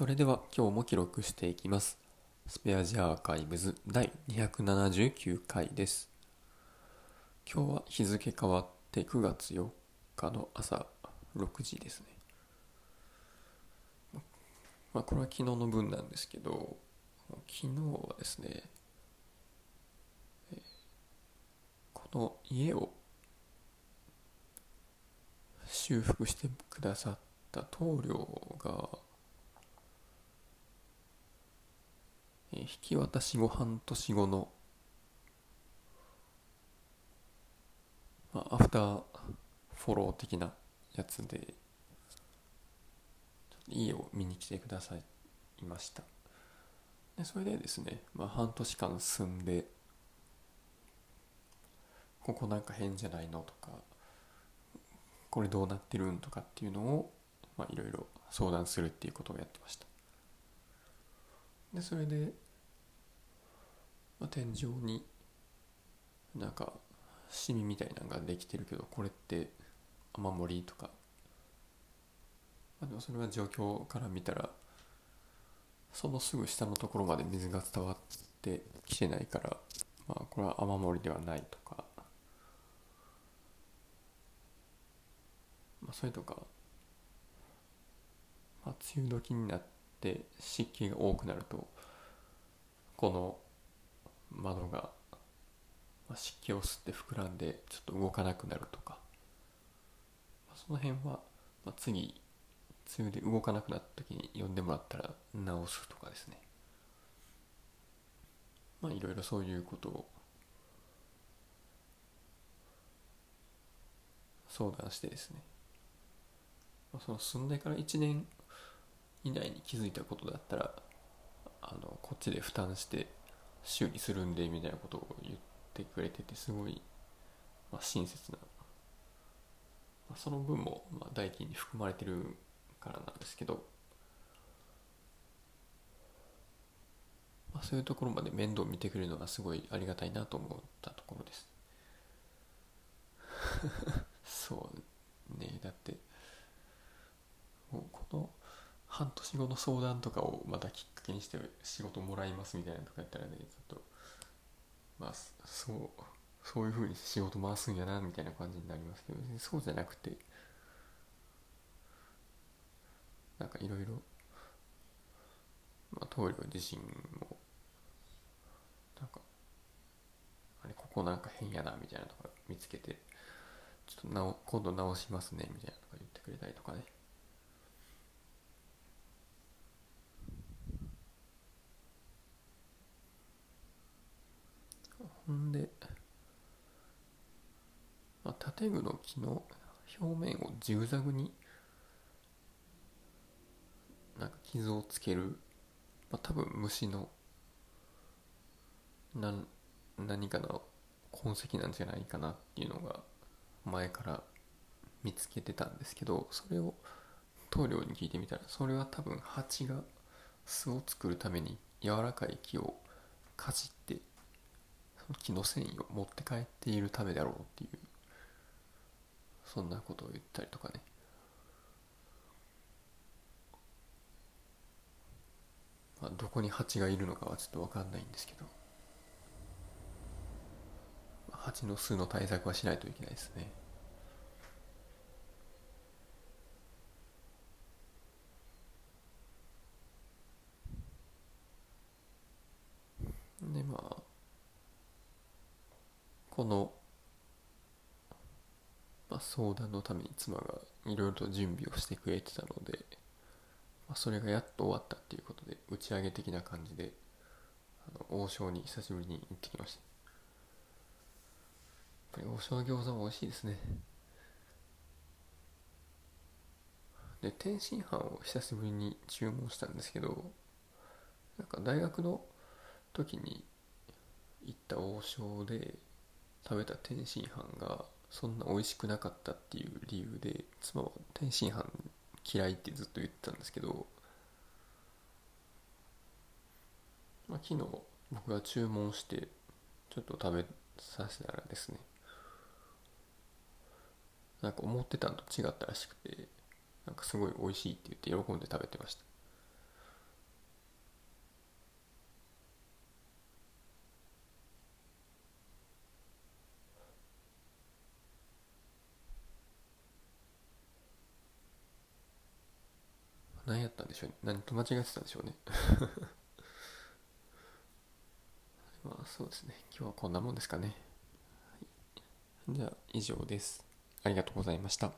それでは今日も記録していきます。スペアジアーカイブズ第279回です。今日は日付変わって9月4日の朝6時ですね。まあこれは昨日の分なんですけど、昨日はですね、この家を修復してくださった棟梁が、えー引き渡し後半年後の、まあ、アフターフォロー的なやつで家を見に来てくださいました。でそれでですね、まあ、半年間住んでここなんか変じゃないのとかこれどうなってるんとかっていうのをまあいろいろ相談するっていうことをやってました。でそれで、まあ、天井になんかシミみたいなのができてるけどこれって雨漏りとか、まあ、でもそれは状況から見たらそのすぐ下のところまで水が伝わってきてないから、まあ、これは雨漏りではないとか、まあ、それとか、まあ、梅雨時になって湿気が多くなるとこの窓が湿気を吸って膨らんでちょっと動かなくなるとか、その辺は、まあ、次梅雨で動かなくなった時に呼んでもらったら直すとかですね。まあいろいろそういうことを相談してですね、まあ、その住んでから1年以内に気づいたことだったらあのこっちで負担して修理するんでみたいなことを言ってくれててすごい、まあ、親切な、まあ、その分も、まあ、代金に含まれてるからなんですけど、まあ、そういうところまで面倒見てくれるのはすごいありがたいなと思ったところです。そうね。だって半年後の相談とかをまたきっかけにして仕事もらいますみたいなとかやったらねちょっとまあそうそういうふうに仕事回すんやなみたいな感じになりますけど別にそうじゃなくてなんかいろいろまあ棟梁自身もなんかあれここなんか変やなみたいなとか見つけてちょっと直今度直しますねみたいなとか言ってくれたりとかね。ほんで、まあ、建具の木の表面をジグザグになんか傷をつける、まあ、多分虫のな何かの痕跡なんじゃないかなっていうのが前から見つけてたんですけどそれを棟梁に聞いてみたらそれは多分蜂が巣を作るために柔らかい木をかじって木の繊維を持って帰っているためだろうっていうそんなことを言ったりとかね。まあ、どこに蜂がいるのかはちょっと分かんないんですけど。蜂の巣の対策はしないといけないですねでまあこの、まあ、相談のために妻がいろいろと準備をしてくれてたのでまあ、それがやっと終わったっていうことで打ち上げ的な感じであの王将に久しぶりに行ってきました。やっぱり王将の餃子も美味しいですね。で天津飯を久しぶりに注文したんですけどなんか大学の時に行った王将で食べた天津飯がそんな美味しくなかったっていう理由で妻は天津飯嫌いってずっと言ってたんですけど、まあ、昨日僕が注文してちょっと食べさせたらですねなんか思ってたのと違ったらしくてなんかすごい美味しいって言って喜んで食べてました。何やったんでしょうね。何と間違ってたんでしょうね。まあそうですね。今日はこんなもんですかね、はい、じゃあ以上です。ありがとうございました。